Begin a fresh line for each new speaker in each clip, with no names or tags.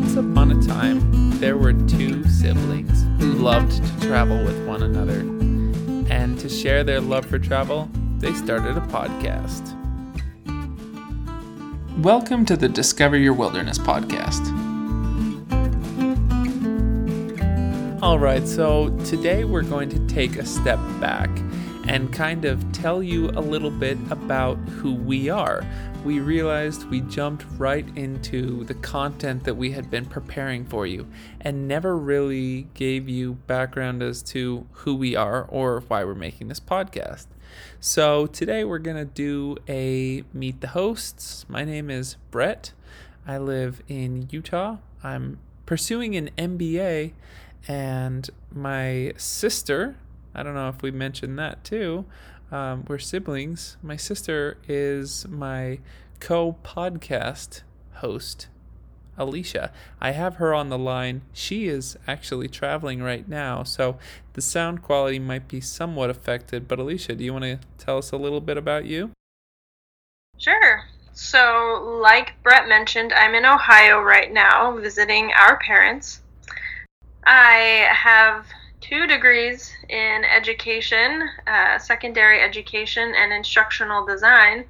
Once upon a time, there were two siblings who loved to travel with one another. And to share their love for travel, they started a podcast. Welcome to the Discover Your Wilderness podcast. All right, so today we're going to take a step back and kind of tell you a little bit about who we are. We realized we jumped right into the content that we had been preparing for you and never really gave you background as to who we are or why we're making this podcast. So today we're going to do a meet the hosts. My name is Brett. I live in Utah. I'm pursuing an MBA and my sister I don't know if we mentioned that too. Um, we're siblings. My sister is my co podcast host, Alicia. I have her on the line. She is actually traveling right now, so the sound quality might be somewhat affected. But, Alicia, do you want to tell us a little bit about you?
Sure. So, like Brett mentioned, I'm in Ohio right now visiting our parents. I have two degrees in education, uh, secondary education, and instructional design.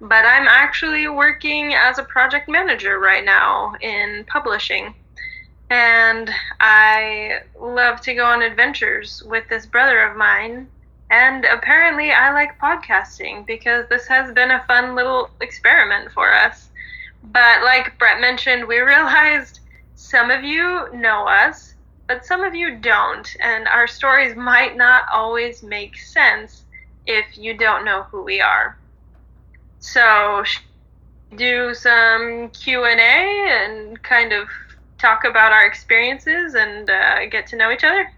But I'm actually working as a project manager right now in publishing. And I love to go on adventures with this brother of mine. And apparently, I like podcasting because this has been a fun little experiment for us. But like Brett mentioned, we realized some of you know us but some of you don't, and our stories might not always make sense if you don't know who we are. So, do some Q and A and kind of talk about our experiences and uh, get to know each other.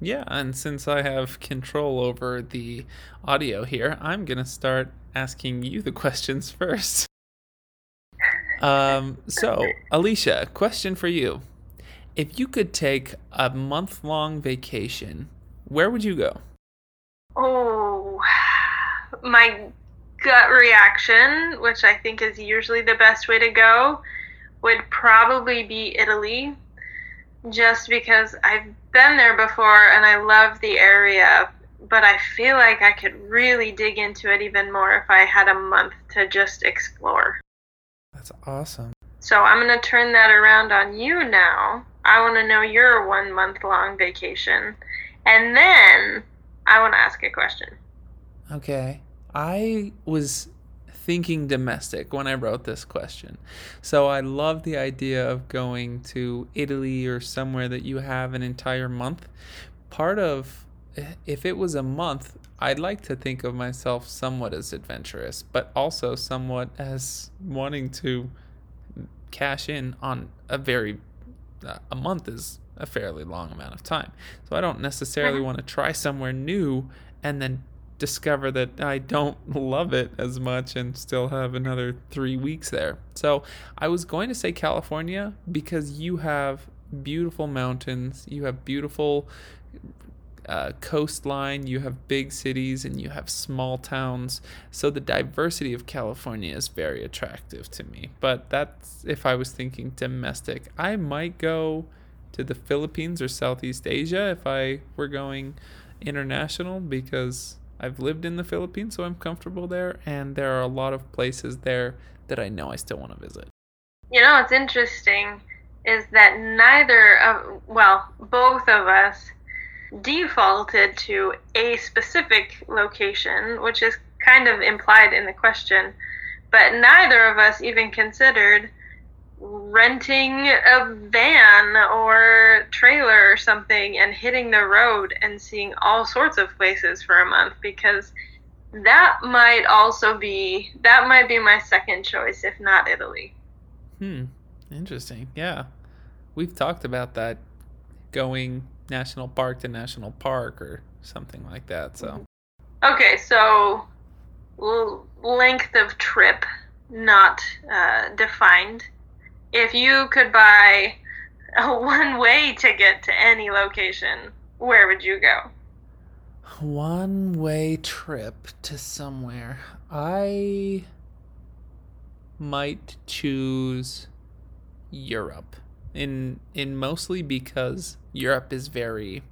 Yeah, and since I have control over the audio here, I'm gonna start asking you the questions first. Um, so, Alicia, question for you. If you could take a month long vacation, where would you go?
Oh, my gut reaction, which I think is usually the best way to go, would probably be Italy, just because I've been there before and I love the area, but I feel like I could really dig into it even more if I had a month to just explore.
That's awesome.
So I'm going to turn that around on you now. I want to know your one month long vacation. And then I want to ask a question.
Okay. I was thinking domestic when I wrote this question. So I love the idea of going to Italy or somewhere that you have an entire month. Part of, if it was a month, I'd like to think of myself somewhat as adventurous, but also somewhat as wanting to cash in on a very Uh, a month is a fairly long amount of time. So I don't necessarily uh-huh. want to try somewhere new and then discover that I don't love it as much and still have another three weeks there. So I was going to say California because you have beautiful mountains, you have beautiful uh, coastline, you have big cities, and you have small towns. So the diversity of California is very attractive to me. But that's if I was thinking domestic. I might go to the Philippines or Southeast Asia if I were going international because I've lived in the Philippines, so I'm comfortable there, and there are a lot of places there that I know I still want to visit.
You know, what's interesting is that neither of, well, both of us defaulted to a specific location, which is kind of implied in the question, but neither of us even considered renting a van or trailer or something and hitting the road and seeing all sorts of places for a month because that might also be that might be my second choice if not Italy.
Hmm. Interesting. Yeah. We've talked about that going national park to national park or something like that. So.
Okay, so length of trip not uh, defined. If you could buy a one way ticket to any location, where would you go?
One way trip to somewhere. I might choose Europe in in mostly because Europe is very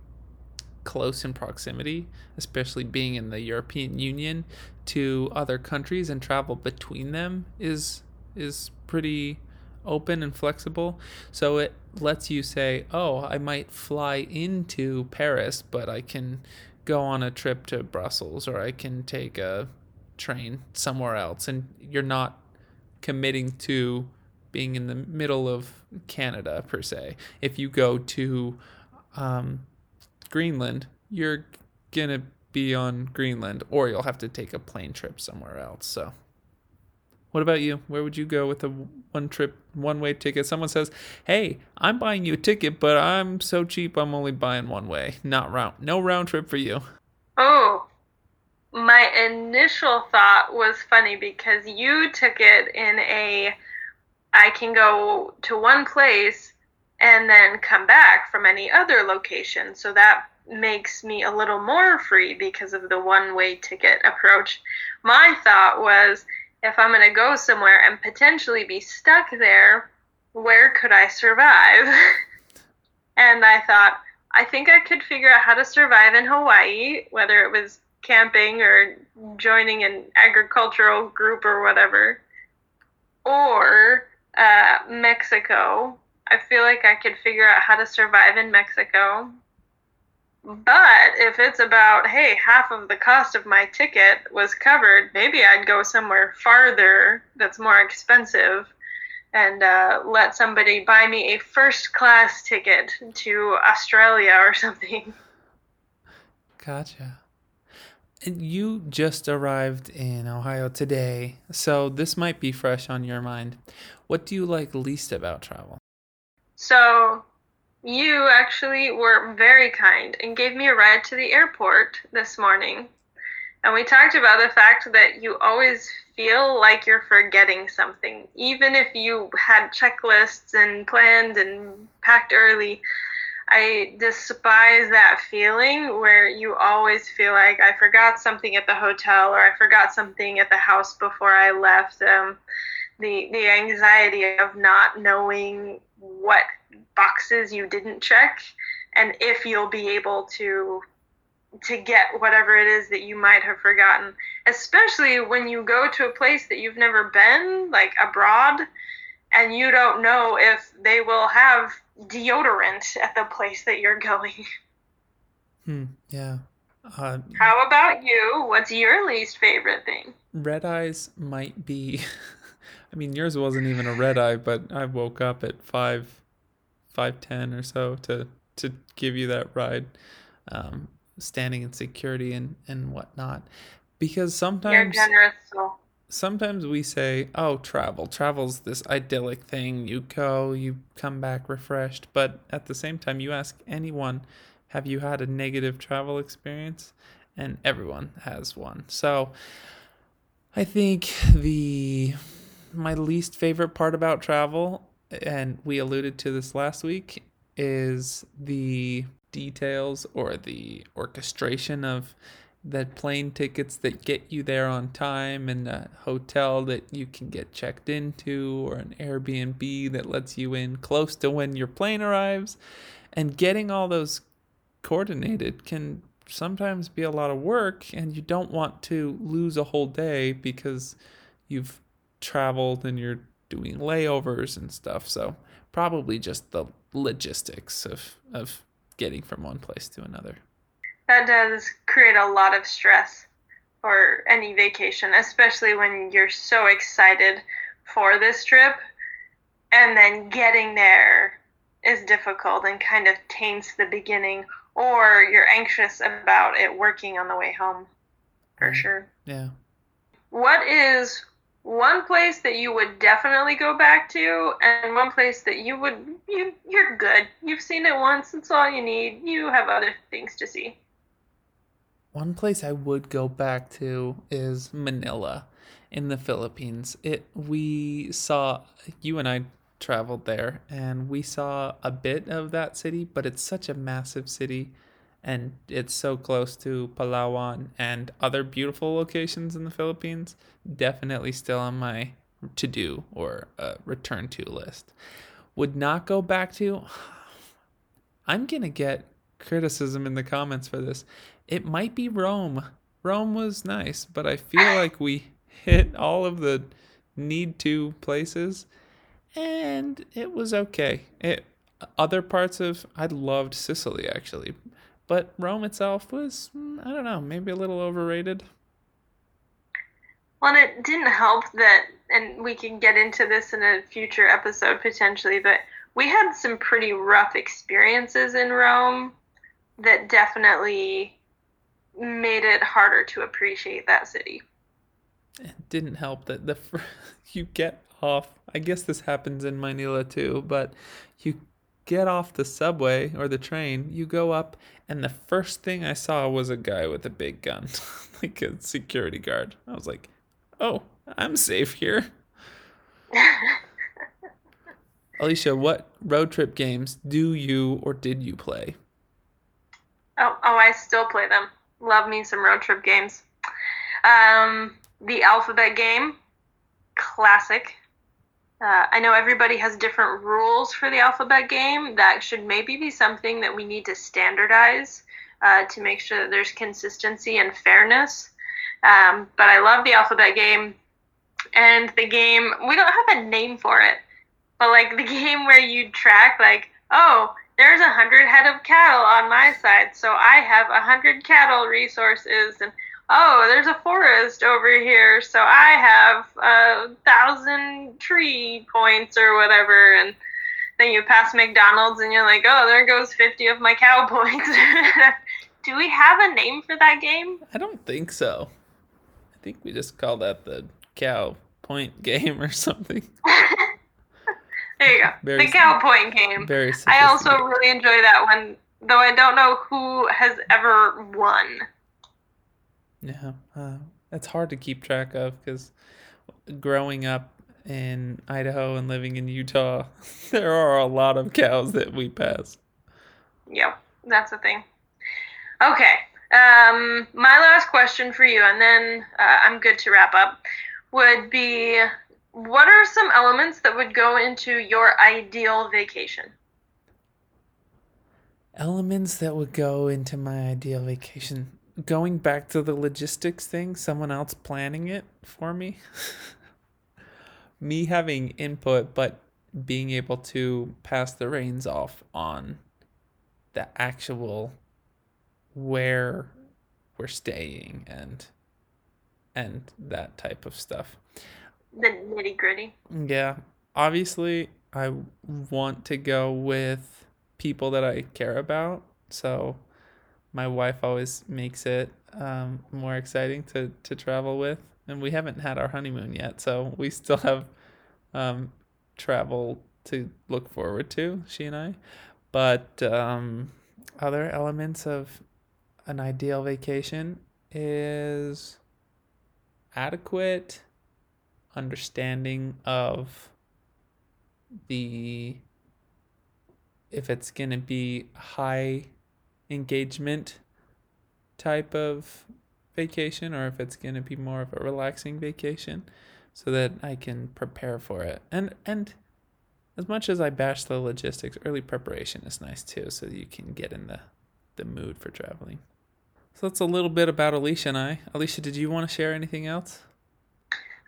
close in proximity, especially being in the European Union to other countries and travel between them is is pretty open and flexible. So it lets you say, "Oh, I might fly into Paris, but I can go on a trip to Brussels or I can take a train somewhere else." And you're not committing to being in the middle of Canada per se. If you go to um, Greenland, you're gonna be on Greenland, or you'll have to take a plane trip somewhere else. So, what about you? Where would you go with a one trip, one way ticket? Someone says, "Hey, I'm buying you a ticket, but I'm so cheap, I'm only buying one way, not round, no round trip for you."
Oh, my initial thought was funny because you took it in a I can go to one place and then come back from any other location. So that makes me a little more free because of the one way ticket approach. My thought was if I'm going to go somewhere and potentially be stuck there, where could I survive? and I thought, I think I could figure out how to survive in Hawaii, whether it was camping or joining an agricultural group or whatever. Or uh, Mexico. I feel like I could figure out how to survive in Mexico. But if it's about, hey, half of the cost of my ticket was covered, maybe I'd go somewhere farther that's more expensive and uh, let somebody buy me a first class ticket to Australia or something.
Gotcha. And you just arrived in Ohio today, so this might be fresh on your mind. What do you like least about travel?
So, you actually were very kind and gave me a ride to the airport this morning. And we talked about the fact that you always feel like you're forgetting something. Even if you had checklists and planned and packed early, I despise that feeling where you always feel like I forgot something at the hotel or I forgot something at the house before I left. Um, the the anxiety of not knowing what boxes you didn't check and if you'll be able to to get whatever it is that you might have forgotten. Especially when you go to a place that you've never been like abroad and you don't know if they will have deodorant at the place that you're going.
Hmm yeah. Uh,
how about you? What's your least favorite thing?
Red eyes might be I mean, yours wasn't even a red eye, but I woke up at five, five ten or so to to give you that ride, um, standing in security and and whatnot, because sometimes
you're generous. So.
Sometimes we say, "Oh, travel. Travel's this idyllic thing. You go, you come back refreshed." But at the same time, you ask anyone, "Have you had a negative travel experience?" And everyone has one. So, I think the my least favorite part about travel, and we alluded to this last week, is the details or the orchestration of the plane tickets that get you there on time and a hotel that you can get checked into or an Airbnb that lets you in close to when your plane arrives. And getting all those coordinated can sometimes be a lot of work and you don't want to lose a whole day because you've traveled and you're doing layovers and stuff. So probably just the logistics of of getting from one place to another.
That does create a lot of stress for any vacation, especially when you're so excited for this trip and then getting there is difficult and kind of taints the beginning or you're anxious about it working on the way home for sure.
Yeah.
What is one place that you would definitely go back to and one place that you would you you're good. You've seen it once. It's all you need. You have other things to see.
One place i would go back to is manila in the philippines. It we saw you and i traveled there and we saw a bit of that city but it's such a massive city and it's so close to Palawan and other beautiful locations in the Philippines, definitely still on my to do or uh, return to list. would not go back to. I'm going to get criticism in the comments for this. It might be Rome. Rome was nice, but I feel like we hit all of the need to places and it was okay. It other parts of I loved Sicily actually, but Rome itself was mm, I don't know, maybe a little overrated.
Well, it didn't help that, and we can get into this in a future episode potentially, but we had some pretty rough experiences in Rome that definitely made it harder to appreciate that city.
It didn't help that the you get off. I guess this happens in Manila too, but you get off the subway or the train, you go up, and the first thing I saw was a guy with a big gun, like a security guard. I was like, oh, I'm safe here. Alicia, what road trip games do you or did you play?
Oh, oh, I still play them. Love me some road trip games. Um, the alphabet game, classic. Uh, I know everybody has different rules for the alphabet game. That should maybe be something that we need to standardize uh, to make sure that there's consistency and fairness. Um, but I love the alphabet game. And the game, we don't have a name for it, but like the game where you track, like, oh, there's a hundred head of cattle on my side, so I have a hundred cattle resources, and oh, there's a forest over here, so I have a thousand tree points or whatever, and then you pass McDonald's and you're like, oh, there goes 50 of my cow points. Do we have a name for that game?
I don't think so. I think we just call that the cow point game or something.
there you go. Very the cow point game. Very I also really enjoy that one, though I don't know who has ever won.
Yeah, uh, it's hard to keep track of because growing up in Idaho and living in Utah, there are a lot of cows that we pass.
Yep, that's the thing. Okay, um, my last question for you, and then uh, I'm good to wrap up, would be what are some elements that would go into your ideal vacation?
Elements that would go into my ideal vacation going back to the logistics thing, someone else planning it for me. me having input, but being able to pass the reins off on the actual where we're staying and and that type of stuff.
The nitty gritty.
Yeah. Obviously, I want to go with people that I care about. So my wife always makes it um, more exciting to, to travel with. And we haven't had our honeymoon yet, so we still have um, travel to look forward to, she and I. But um, other elements of an ideal vacation is adequate understanding of the if it's going to be high engagement type of vacation or if it's going to be more of a relaxing vacation so that I can prepare for it. And and as much as I bash the logistics, early preparation is nice too so you can get in the the mood for traveling. So that's a little bit about Alicia and I. Alicia, did you want to share anything else?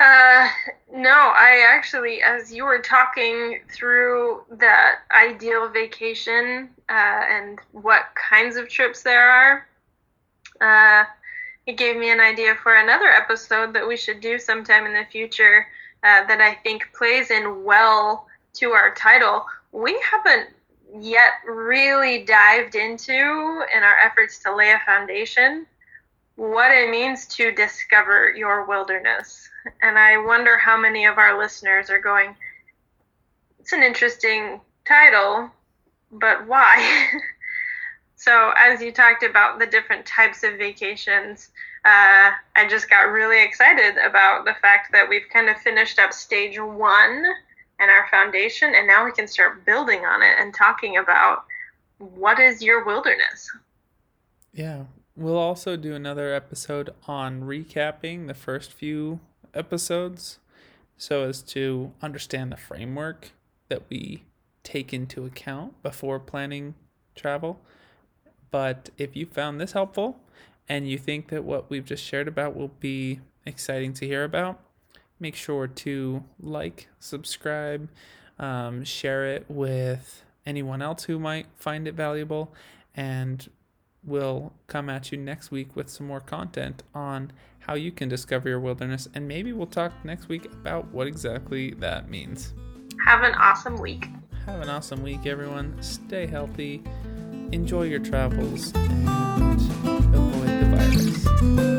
Uh, no, I actually, as you were talking through that ideal vacation uh, and what kinds of trips there are, uh, it gave me an idea for another episode that we should do sometime in the future uh, that I think plays in well to our title. We haven't yet really dived into in our efforts to lay a foundation what it means to discover your wilderness. And I wonder how many of our listeners are going, it's an interesting title, but why? so, as you talked about the different types of vacations, uh, I just got really excited about the fact that we've kind of finished up stage one and our foundation, and now we can start building on it and talking about what is your wilderness.
Yeah, We'll also do another episode on recapping the first few episodes so as to understand the framework that we take into account before planning travel. But if you found this helpful and you think that what we've just shared about will be exciting to hear about, make sure to like, subscribe, um, share it with anyone else who might find it valuable, and we'll come at you next week with some more content on how you can discover your wilderness. And maybe we'll talk next week about what exactly that means.
Have an awesome week.
Have an awesome week, everyone. Stay healthy, enjoy your travels, and avoid the virus.